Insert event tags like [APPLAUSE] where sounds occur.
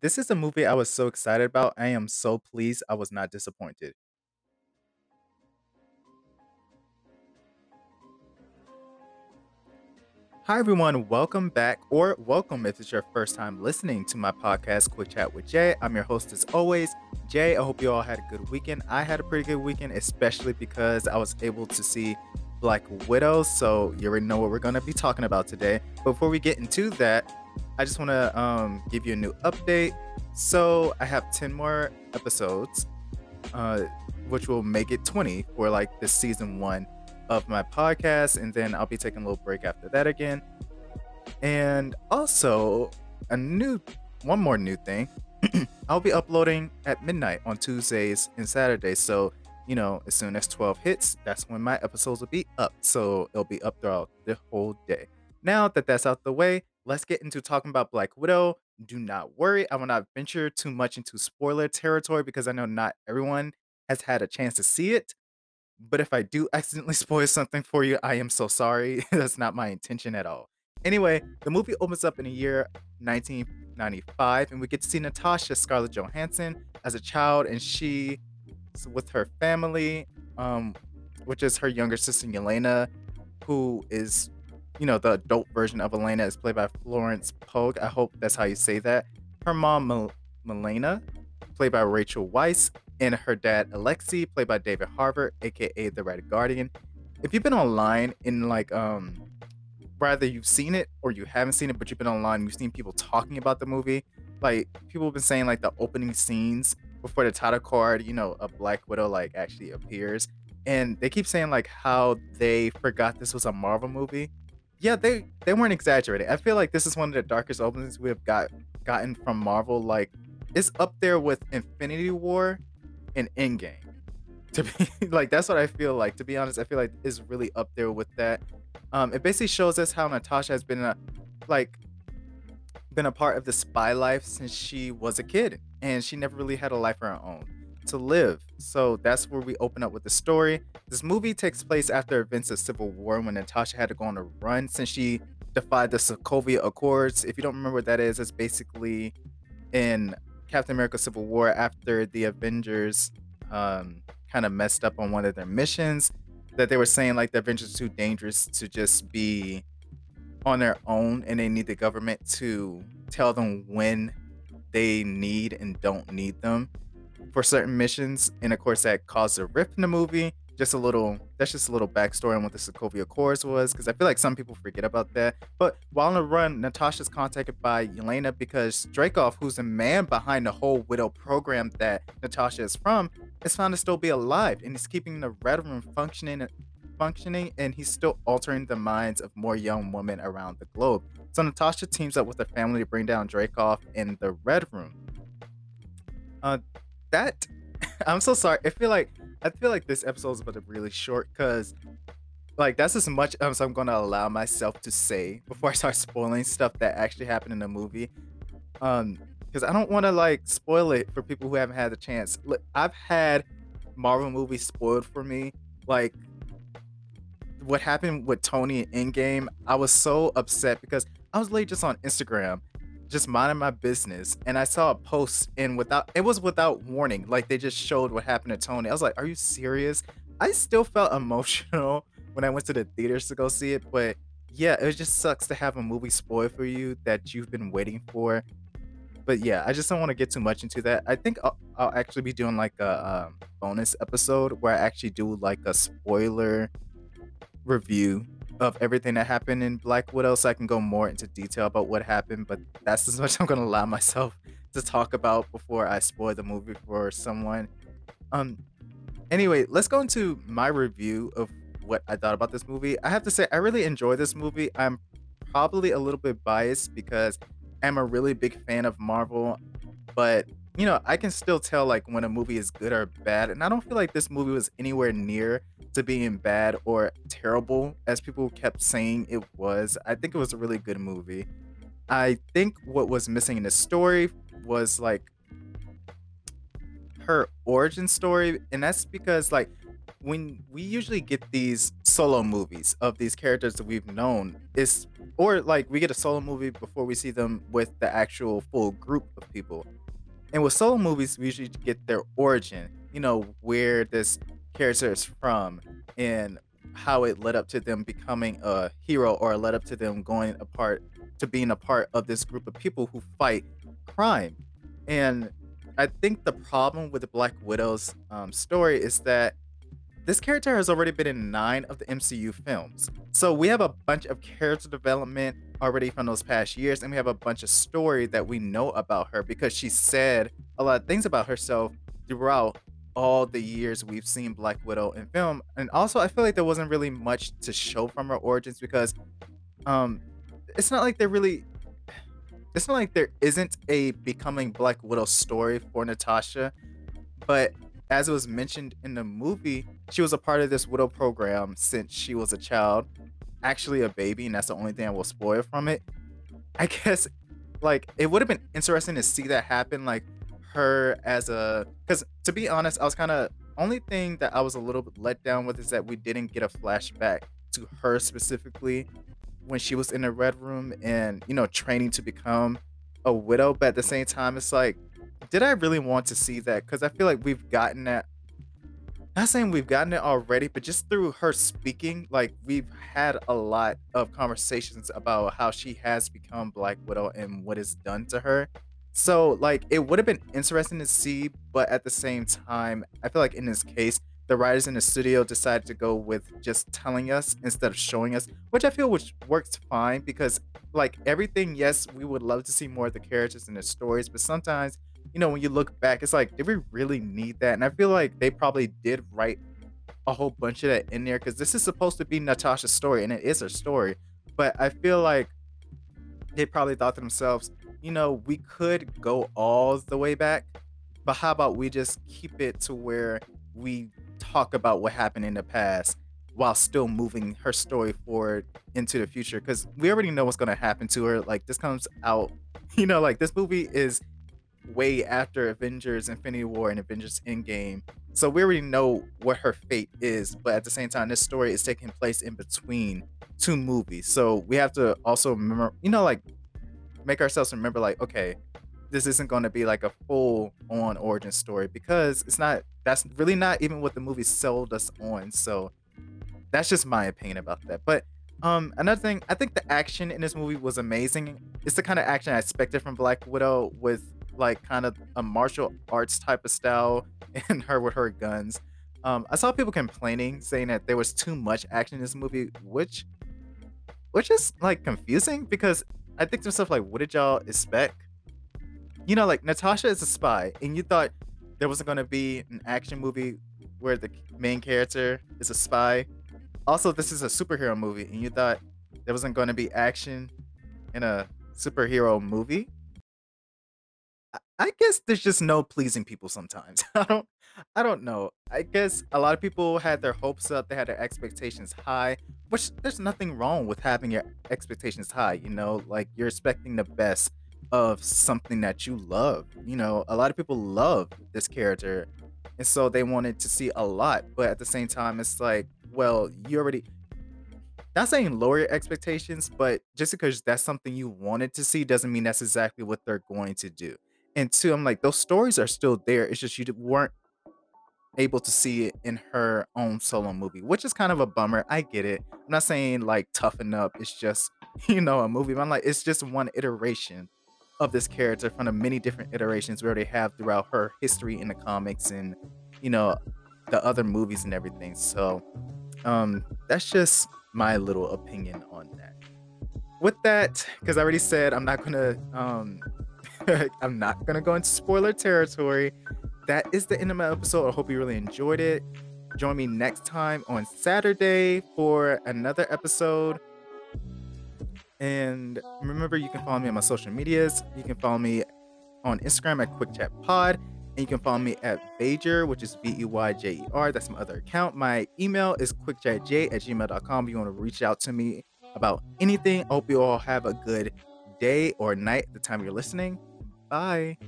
This is a movie I was so excited about. I am so pleased I was not disappointed. Hi, everyone. Welcome back, or welcome if it's your first time listening to my podcast, Quick Chat with Jay. I'm your host as always, Jay. I hope you all had a good weekend. I had a pretty good weekend, especially because I was able to see Black Widow. So you already know what we're going to be talking about today. Before we get into that, I just want to um, give you a new update. So I have 10 more episodes, uh, which will make it 20 for like the season one of my podcast. And then I'll be taking a little break after that again. And also, a new, one more new thing. [CLEARS THROAT] I'll be uploading at midnight on Tuesdays and Saturdays. So, you know, as soon as 12 hits, that's when my episodes will be up. So it'll be up throughout the whole day. Now that that's out the way, let's get into talking about Black Widow. Do not worry, I will not venture too much into spoiler territory because I know not everyone has had a chance to see it. But if I do accidentally [LAUGHS] spoil something for you, I am so sorry. [LAUGHS] That's not my intention at all. Anyway, the movie opens up in the year 1995, and we get to see Natasha Scarlett Johansson as a child, and she, with her family, um, which is her younger sister Yelena, who is, you know, the adult version of Elena, is played by Florence Pugh. I hope that's how you say that. Her mom, Mel- Melina, played by Rachel Weisz, and her dad Alexei, played by David Harbour, aka the Red Guardian. If you've been online in like um whether you've seen it or you haven't seen it, but you've been online, you've seen people talking about the movie. Like people have been saying like the opening scenes before the title card, you know, a Black Widow like actually appears. And they keep saying like how they forgot this was a Marvel movie. Yeah, they they weren't exaggerating. I feel like this is one of the darkest openings we have got gotten from Marvel. Like it's up there with Infinity War and Endgame. To be [LAUGHS] like, that's what I feel like. To be honest, I feel like is really up there with that. Um, it basically shows us how Natasha has been a like been a part of the spy life since she was a kid, and she never really had a life of her own to live. So that's where we open up with the story. This movie takes place after events of Civil War when Natasha had to go on a run since she defied the Sokovia Accords. If you don't remember what that is, it's basically in Captain America Civil War after the Avengers um, kind of messed up on one of their missions that they were saying like the Avengers are too dangerous to just be on their own and they need the government to tell them when they need and don't need them for certain missions. And of course that caused a rift in the movie just a little that's just a little backstory on what the Sokovia Accords was because I feel like some people forget about that. But while on the run, Natasha's contacted by Elena because Dreykov, who's the man behind the whole Widow program that Natasha is from, is found to still be alive and he's keeping the Red Room functioning functioning and he's still altering the minds of more young women around the globe. So Natasha teams up with her family to bring down Dreykov in the Red Room. Uh that [LAUGHS] I'm so sorry. I feel like I feel like this episode is about to be really short because, like, that's as much as I'm gonna allow myself to say before I start spoiling stuff that actually happened in the movie. Um, because I don't want to like spoil it for people who haven't had the chance. Look, I've had Marvel movies spoiled for me. Like, what happened with Tony in Endgame, I was so upset because I was late just on Instagram just minding my business and I saw a post and without it was without warning. Like they just showed what happened to Tony. I was like, are you serious? I still felt [LAUGHS] emotional when I went to the theaters to go see it, but yeah, it just sucks to have a movie spoiled for you that you've been waiting for. But yeah, I just don't want to get too much into that. I think I'll, I'll actually be doing like a um, bonus episode where I actually do like a spoiler review of everything that happened in Black Widow, so I can go more into detail about what happened. But that's as much [LAUGHS] I'm gonna allow myself to talk about before I spoil the movie for someone. Um. Anyway, let's go into my review of what I thought about this movie. I have to say, I really enjoyed this movie. I'm probably a little bit biased because I'm a really big fan of Marvel, but you know, I can still tell like when a movie is good or bad, and I don't feel like this movie was anywhere near to being bad or terrible as people kept saying it was. I think it was a really good movie. I think what was missing in the story was like her origin story, and that's because like when we usually get these solo movies of these characters that we've known, is or like we get a solo movie before we see them with the actual full group of people. And with solo movies, we usually get their origin, you know, where this character is from and how it led up to them becoming a hero or led up to them going apart to being a part of this group of people who fight crime. And I think the problem with the Black Widow's um, story is that this character has already been in nine of the MCU films. So we have a bunch of character development already from those past years, and we have a bunch of story that we know about her because she said a lot of things about herself throughout all the years we've seen Black Widow in film. And also, I feel like there wasn't really much to show from her origins because um, it's not like they're really it's not like there isn't a becoming Black Widow story for Natasha, but as it was mentioned in the movie, she was a part of this Widow program since she was a child, actually a baby, and that's the only thing I will spoil from it. I guess, like, it would have been interesting to see that happen, like her as a, because to be honest, I was kind of only thing that I was a little bit let down with is that we didn't get a flashback to her specifically when she was in the red room and you know training to become a widow but at the same time it's like did i really want to see that? Because i feel like we've gotten that not saying we've gotten it already but just through her speaking like we've had a lot of conversations about how she has become black widow and what is done to her so like it would have been interesting to see but at the same time i feel like in this case the writers in the studio decided to go with just telling us instead of showing us, which I feel which works fine because like everything, yes, we would love to see more of the characters and the stories, but sometimes, you know, when you look back, it's like, did we really need that? And I feel like they probably did write a whole bunch of that in there because this is supposed to be Natasha's story and it is her story. But I feel like they probably thought to themselves, you know, we could go all the way back, but how about we just keep it to where we talk about what happened in the past while still moving her story forward into the future? Because we already know what's going to happen to her. Like this comes out [LAUGHS] you know like this movie is way after avengers infinity war and avengers endgame. So we already know what her fate is but at the same time this story is taking place in between two movies. So we have to also remember you know like make ourselves remember like okay this isn't going to be like a full on origin story because it's not that's really not even what the movie sold us on. So that's just my opinion about that. But um another thing i think the action in this movie was amazing. It's the kind of action i expected from black widow with like kind of a martial arts type of style [LAUGHS] and her with her guns. Um i saw people complaining saying that there was too much action in this movie which which is like confusing because i think to myself like what did y'all expect you know, like Natasha is a spy, and you thought there wasn't to be an action movie where the main character is a spy. Also, this is a superhero movie, and you thought there wasn't to be action in a superhero movie. I guess there's just no pleasing people sometimes. [LAUGHS] I don't I don't know. I guess a lot of people had their hopes up, they had their expectations high, which there's nothing wrong with having your expectations high, you know, like you're expecting the best of something that you love. You know, a lot of people love this character, and so they wanted to see a lot. But at the same time, it's like, well, you already. Not saying lower your expectations, but just because that's something you wanted to see doesn't mean that's exactly what they're going to do. And two, I'm like, those stories are still there. It's just you weren't able to see it in her own solo movie, which is kind of a bummer. I get it. I'm not saying like toughen up. It's just, [LAUGHS] you know, a movie. I'm like, it's just one iteration of this character from the many different iterations we already have throughout her history in the comics and you know the other movies and everything so um that's just my little opinion on that with that because i already said i'm not gonna um [LAUGHS] i'm not gonna go into spoiler territory that is the end of my episode i hope you really enjoyed it join me next time on saturday for another episode and remember, you can follow me on my social medias. You can follow me on Instagram at QuickChatPod. And you can follow me at Veyjer, which is V E Y J E R. That's my other account. My email is quickchatj at gmail.com. If you want to reach out to me about anything, I hope you all have a good day or night the time you're listening. Bye.